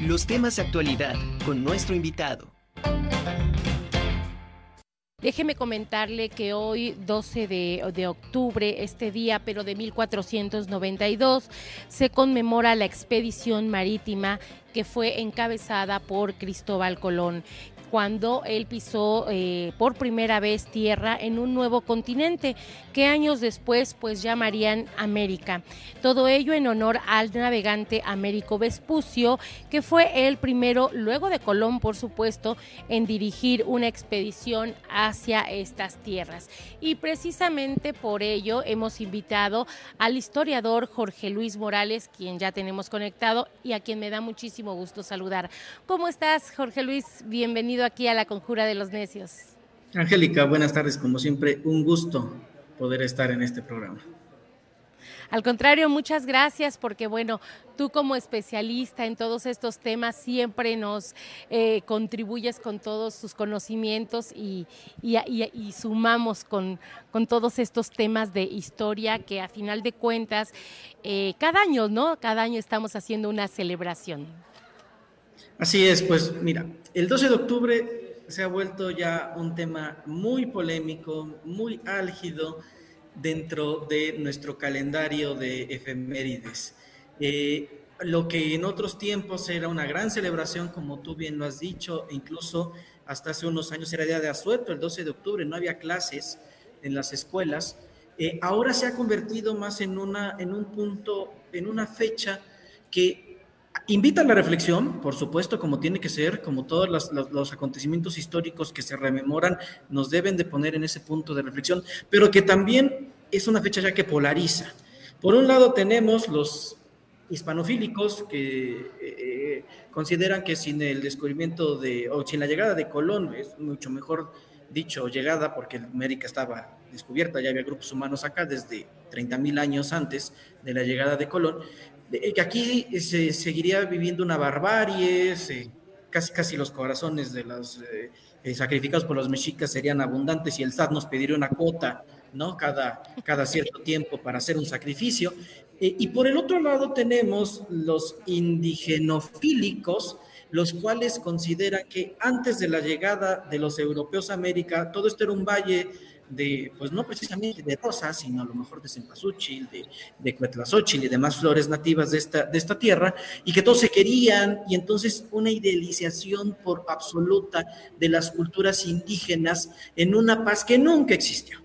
los temas de actualidad con nuestro invitado. Déjeme comentarle que hoy, 12 de, de, octubre, este día, pero de 1492, se conmemora la expedición marítima que fue encabezada por Cristóbal Colón cuando él pisó eh, por primera vez tierra en un nuevo continente que años después pues llamarían América. Todo ello en honor al navegante Américo Vespucio, que fue el primero, luego de Colón por supuesto, en dirigir una expedición hacia estas tierras. Y precisamente por ello hemos invitado al historiador Jorge Luis Morales, quien ya tenemos conectado y a quien me da muchísimo gusto saludar. ¿Cómo estás, Jorge Luis? Bienvenido aquí a la Conjura de los Necios. Angélica, buenas tardes. Como siempre, un gusto poder estar en este programa. Al contrario, muchas gracias porque, bueno, tú como especialista en todos estos temas siempre nos eh, contribuyes con todos tus conocimientos y, y, sumamos con, con, todos estos temas de historia que a final de cuentas, eh, cada año, ¿no? Cada año estamos haciendo una celebración. Así es, pues mira, el 12 de octubre se ha vuelto ya un tema muy polémico, muy álgido dentro de nuestro calendario de efemérides. Eh, lo que en otros tiempos era una gran celebración, como tú bien lo has dicho, e incluso hasta hace unos años era día de asueto, el 12 de octubre, no había clases en las escuelas, eh, ahora se ha convertido más en, una, en un punto, en una fecha que Invita a la reflexión, por supuesto, como tiene que ser, como todos los, acontecimientos históricos que se rememoran, nos deben de poner en ese punto de reflexión, pero que también es una fecha ya que polariza. Por un lado tenemos los hispanofílicos que eh, consideran que sin el descubrimiento de, o sin la llegada de Colón, es mucho mejor dicho llegada, porque América estaba descubierta, ya había grupos humanos acá desde 30.000 años antes de la llegada de Colón, que aquí se seguiría viviendo una barbarie, casi, casi los corazones de los eh, eh, sacrificados por los mexicas serían abundantes y el SAT nos pediría una cuota, ¿no? Cada, cada cierto tiempo para hacer un sacrificio. y por el otro lado tenemos los indigenofílicos, los cuales consideran que antes de la llegada de los europeos a América, todo esto era un valle de, pues no precisamente de rosas, sino a lo mejor de cempasúchil, de, de y demás flores nativas de esta, de esta tierra, y que todos se querían, y entonces una idealización por absoluta de las culturas indígenas en una paz que nunca existió,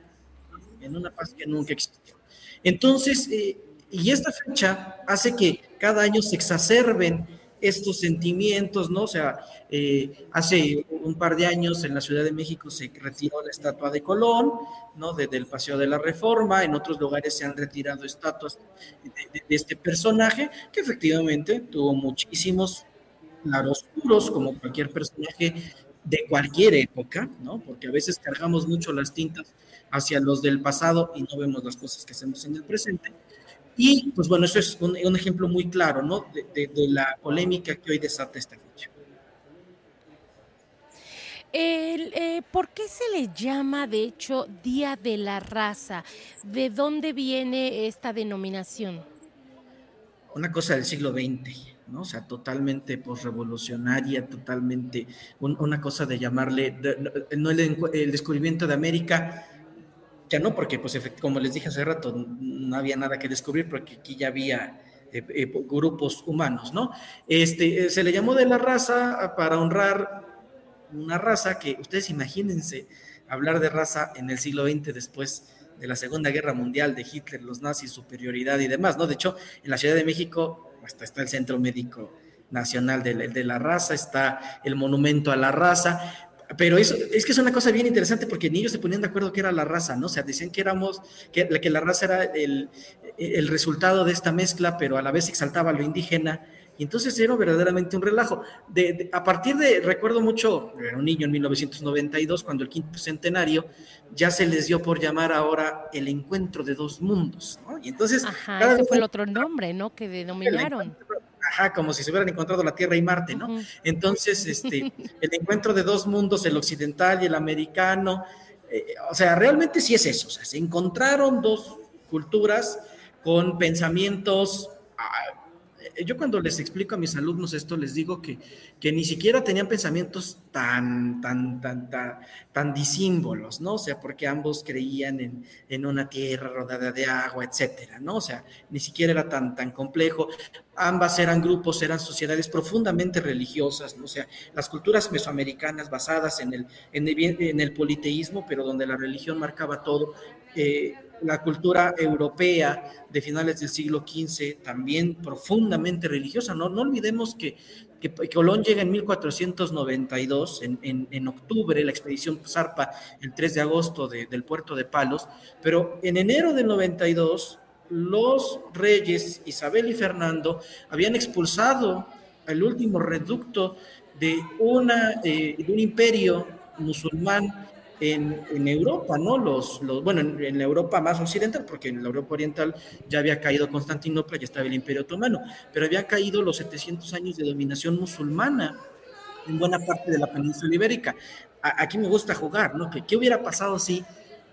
en una paz que nunca existió. Entonces, eh, y esta fecha hace que cada año se exacerben estos sentimientos, ¿no? O sea, eh, hace un par de años en la Ciudad de México se retiró la estatua de Colón, ¿no? Desde el Paseo de la Reforma, en otros lugares se han retirado estatuas de, este personaje, que efectivamente tuvo muchísimos claroscuros, como cualquier personaje de cualquier época, ¿no? Porque a veces cargamos mucho las tintas hacia los del pasado y no vemos las cosas que hacemos en el presente. Y pues bueno, eso es un, ejemplo muy claro, ¿no? De, la polémica que hoy desata esta fecha. Eh, ¿Por qué se le llama, de hecho, Día de la Raza? ¿De dónde viene esta denominación? Una cosa del siglo XX, ¿no? O sea, totalmente posrevolucionaria, totalmente una cosa de llamarle, no el descubrimiento de América ya no, porque pues como les dije hace rato, no había nada que descubrir porque aquí ya había eh, eh, grupos humanos, ¿no? Este, eh, se le llamó de la raza para honrar una raza que ustedes imagínense hablar de raza en el siglo XX después de la Segunda Guerra Mundial, de Hitler, los nazis, superioridad y demás, ¿no? De hecho, en la Ciudad de México hasta está el Centro Médico Nacional de de la Raza, está el Monumento a la Raza, pero eso, es que es una cosa bien interesante porque ni ellos se ponían de acuerdo que era la raza, ¿no? O sea, decían que éramos, que, que la raza era el, el, resultado de esta mezcla, pero a la vez exaltaba lo indígena. Y entonces era verdaderamente un relajo. De, a partir de, recuerdo mucho, era un niño en 1992, cuando el quinto centenario, ya se les dio por llamar ahora el encuentro de dos mundos, ¿no? Y entonces... Ajá, ese fue el otro nombre, ¿no? Que denominaron ajá, como si se hubieran encontrado la Tierra y Marte, ¿no? Entonces, este, el encuentro de dos mundos, el occidental y el americano, eh, o sea, realmente sí es eso, o sea, se encontraron dos culturas con pensamientos ah, yo cuando les explico a mis alumnos esto, les digo que, que ni siquiera tenían pensamientos tan, tan, tan, tan, tan disímbolos, ¿no? O sea, porque ambos creían en, en, una tierra rodada de agua, etcétera, ¿no? O sea, ni siquiera era tan, tan complejo. Ambas eran grupos, eran sociedades profundamente religiosas, ¿no? O sea, las culturas mesoamericanas basadas en el, en el, en el politeísmo, pero donde la religión marcaba todo. Eh, la cultura europea de finales del siglo XV, también profundamente religiosa. No, no olvidemos que, que, Colón llega en 1492, en, en, en, octubre, la expedición zarpa el 3 de agosto del puerto de Palos, pero en enero del 92 los reyes Isabel y Fernando habían expulsado el último reducto de, una, eh, de un imperio musulmán en, en, Europa, ¿no? Los, los bueno, en, la Europa más occidental, porque en la Europa oriental ya había caído Constantinopla, ya estaba el Imperio Otomano, pero había caído los 700 años de dominación musulmana en buena parte de la península ibérica. Aquí me gusta jugar, ¿no? ¿Qué, qué hubiera pasado si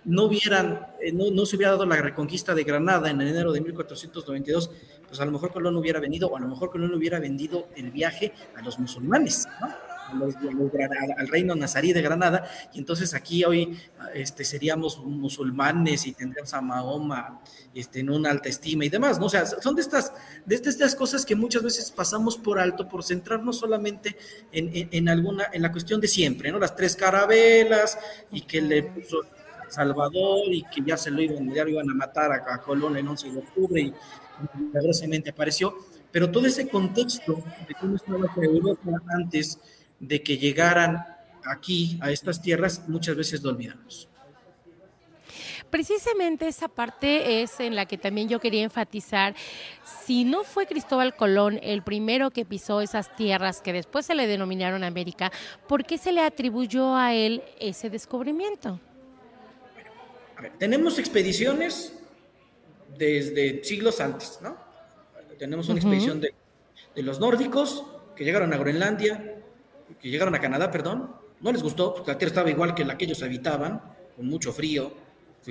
no hubieran, eh, no, no, se hubiera dado la reconquista de Granada en enero de 1492? Pues a lo mejor Colón hubiera venido, o a lo mejor Colón hubiera vendido el viaje a los musulmanes, ¿no? Los, los, al reino nazarí de Granada, y entonces aquí hoy este, seríamos musulmanes y tendríamos a Mahoma este, en una alta estima y demás, ¿no? O sea, son de estas, de estas cosas que muchas veces pasamos por alto por centrarnos solamente en, en, en alguna, en la cuestión de siempre, ¿no? Las tres carabelas y que le puso Salvador y que ya se lo iban, ya lo iban a matar a, a Colón el 11 de octubre y milagrosamente apareció, pero todo ese contexto de cómo estaba Europa antes de que llegaran aquí, a estas tierras, muchas veces lo olvidamos. Precisamente esa parte es en la que también yo quería enfatizar. Si no fue Cristóbal Colón el primero que pisó esas tierras que después se le denominaron América, ¿por qué se le atribuyó a él ese descubrimiento? Bueno, a ver, tenemos expediciones desde siglos antes, ¿no? Tenemos una uh -huh. expedición de, de los nórdicos que llegaron a Groenlandia, que llegaron a Canadá, perdón, no les gustó, porque la tierra estaba igual que la que ellos habitaban, con mucho frío,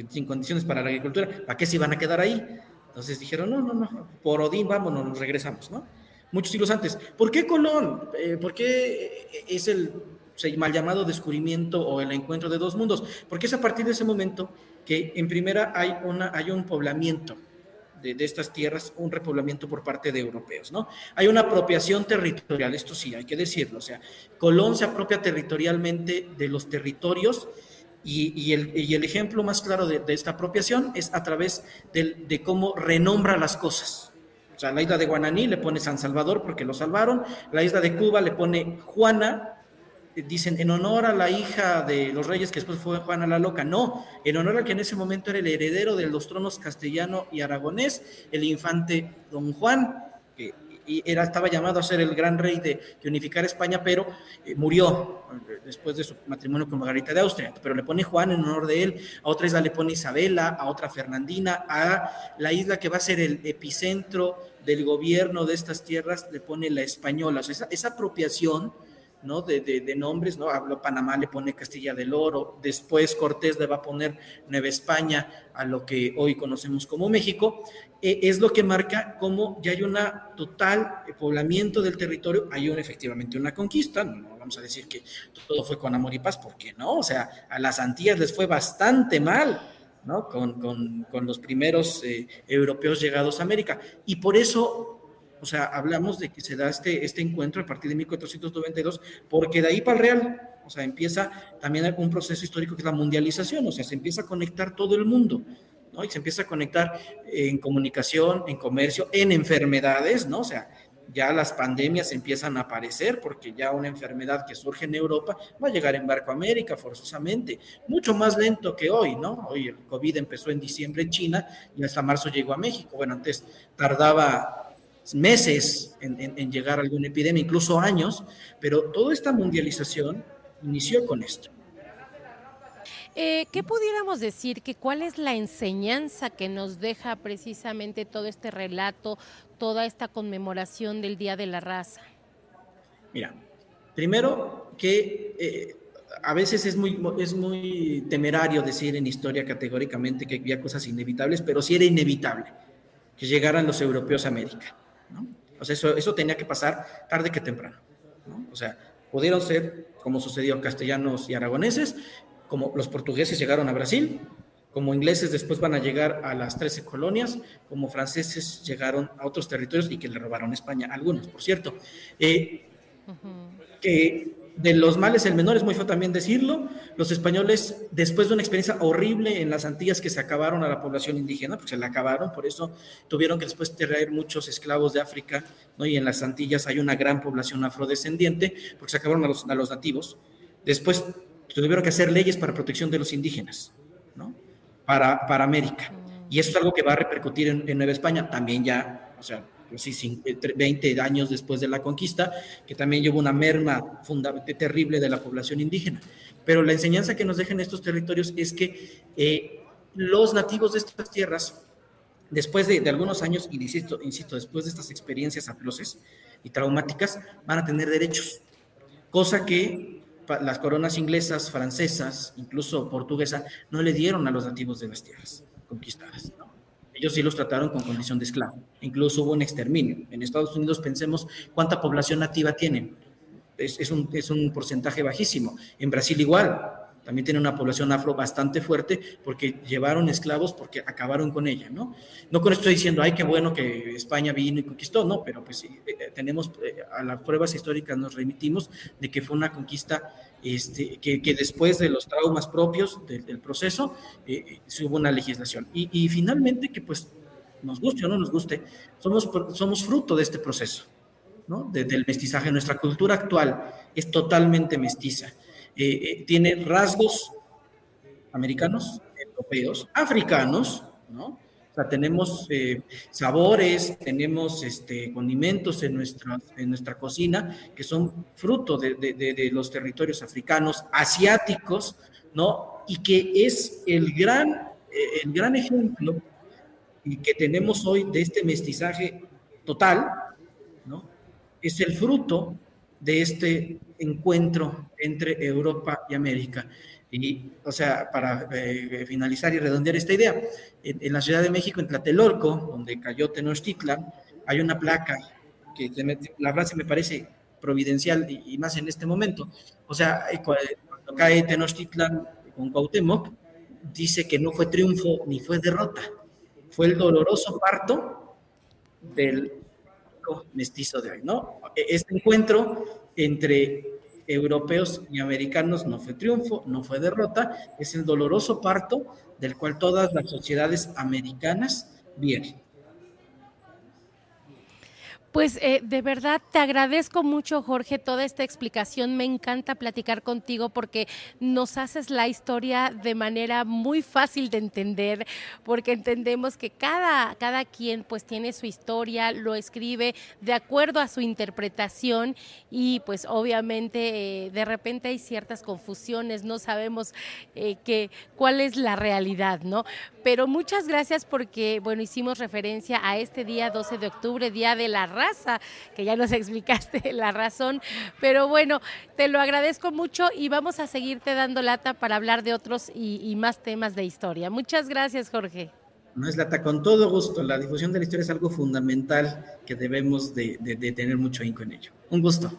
sin condiciones para la agricultura, ¿para qué se iban a quedar ahí? Entonces dijeron, no, no, no, por Odín vámonos, nos regresamos, ¿no? Muchos siglos antes. ¿Por qué Colón? Eh, ¿Por qué es el mal llamado descubrimiento o el encuentro de dos mundos? Porque es a partir de ese momento que en primera hay, una, hay un poblamiento, de, estas tierras un repoblamiento por parte de europeos, ¿no? Hay una apropiación territorial, esto sí, hay que decirlo, o sea, Colón se apropia territorialmente de los territorios y, y, el, ejemplo más claro de, de, esta apropiación es a través de, de cómo renombra las cosas. O sea, la isla de Guananí le pone San Salvador porque lo salvaron, la isla de Cuba le pone Juana, dicen en honor a la hija de los reyes que después fue Juana la Loca, no, en honor al que en ese momento era el heredero de los tronos castellano y aragonés, el infante don Juan, que era, estaba llamado a ser el gran rey de, unificar España, pero eh, murió después de su matrimonio con Margarita de Austria, pero le pone Juan en honor de él, a otra isla le pone Isabela, a otra Fernandina, a la isla que va a ser el epicentro del gobierno de estas tierras le pone la española, o sea, esa, esa apropiación ¿no? De, nombres, ¿no? Habló Panamá, le pone Castilla del Oro, después Cortés le va a poner Nueva España a lo que hoy conocemos como México, eh, es lo que marca cómo ya hay un total poblamiento del territorio, hay un, efectivamente una conquista, no, vamos a decir que todo fue con amor y paz, porque no, o sea, a las Antillas les fue bastante mal. Con, con, con los primeros eh, europeos llegados a América, y por eso o sea, hablamos de que se da este, este encuentro a partir de 1492, porque de ahí para el Real, o sea, empieza también un proceso histórico que es la mundialización, o sea, se empieza a conectar todo el mundo, ¿no? Y se empieza a conectar en comunicación, en comercio, en enfermedades, ¿no? O sea, ya las pandemias empiezan a aparecer porque ya una enfermedad que surge en Europa va a llegar en barco a América forzosamente, mucho más lento que hoy, ¿no? Hoy el COVID empezó en diciembre en China y hasta marzo llegó a México. Bueno, antes tardaba meses en, en, en, llegar a alguna epidemia, incluso años, pero toda esta mundialización inició con esto. Eh, ¿Qué pudiéramos decir? que ¿Cuál es la enseñanza que nos deja precisamente todo este relato, toda esta conmemoración del Día de la Raza? Mira, primero que eh, a veces es muy, es muy temerario decir en historia categóricamente que había cosas inevitables, pero sí era inevitable que llegaran los europeos a América. ¿No? O sea, eso, eso tenía que pasar tarde que temprano. O sea, pudieron ser, como sucedió, castellanos y aragoneses, como los portugueses llegaron a Brasil, como ingleses después van a llegar a las 13 colonias, como franceses llegaron a otros territorios y que le robaron España, algunos, por cierto. Eh, que de los males el menor, es muy feo también decirlo, los españoles, después de una experiencia horrible en las Antillas que se acabaron a la población indígena, porque se la acabaron, por eso tuvieron que después traer muchos esclavos de África, ¿no? y en las Antillas hay una gran población afrodescendiente, porque se acabaron a los, a los nativos. Después tuvieron que hacer leyes para protección de los indígenas, ¿no? Para, para América. Y eso es algo que va a repercutir en, en Nueva España, también ya, o sea, sí, 20 años después de la conquista, que también llevó una merma terrible de la población indígena. Pero la enseñanza que nos dejan estos territorios es que eh, los nativos de estas tierras, después de, algunos años, y insisto, insisto, después de estas experiencias atroces y traumáticas, van a tener derechos, cosa que las coronas inglesas, francesas, incluso portuguesa, no le dieron a los nativos de las tierras conquistadas. Ellos sí los trataron con condición de esclavo. Incluso hubo un exterminio. En Estados Unidos pensemos cuánta población nativa tienen. Es, un, es un porcentaje bajísimo. En Brasil igual también tiene una población afro bastante fuerte porque llevaron esclavos porque acabaron con ella, ¿no? No con esto estoy diciendo, ay, qué bueno que España vino y conquistó, no, pero pues sí, eh, eh, tenemos, eh, a las pruebas históricas nos remitimos de que fue una conquista este, que, después de los traumas propios del proceso, se hubo una legislación. Y, y, finalmente que pues nos guste o no nos guste, somos, somos fruto de este proceso, ¿no? del mestizaje. Nuestra cultura actual es totalmente mestiza. Eh, eh, tiene rasgos americanos, europeos, africanos, ¿no? Tenemos eh, sabores, tenemos este, condimentos en nuestra, en nuestra cocina que son fruto de, de, los territorios africanos, asiáticos, ¿no? Y que es el gran, el gran ejemplo que tenemos hoy de este mestizaje total, ¿no? Es el fruto de este encuentro entre Europa y América. Y, o sea, para eh, finalizar y redondear esta idea, en, la Ciudad de México, en Tlatelolco, donde cayó Tenochtitlan, hay una placa que la frase me parece providencial y, más en este momento. O sea, eh, cuando cae Tenochtitlan con Cuauhtémoc, dice que no fue triunfo ni fue derrota, fue el doloroso parto del mestizo de hoy, ¿no? E, este encuentro entre europeos y americanos no fue triunfo, no fue derrota, es el doloroso parto del cual todas las sociedades americanas vienen. Pues eh, de verdad te agradezco mucho, Jorge, toda esta explicación. Me encanta platicar contigo porque nos haces la historia de manera muy fácil de entender, porque entendemos que cada, cada quien pues tiene su historia, lo escribe de acuerdo a su interpretación y pues obviamente eh, de repente hay ciertas confusiones, no sabemos eh, cuál es la realidad, ¿no? Pero muchas gracias porque, bueno, hicimos referencia a este día 12 de octubre, Día de la raza, que ya nos explicaste la razón, pero bueno, te lo agradezco mucho y vamos a seguirte dando lata para hablar de otros y, más temas de historia. Muchas gracias, Jorge. No es lata, con todo gusto. La difusión de la historia es algo fundamental que debemos de, de tener mucho ahínco en ello. Un gusto.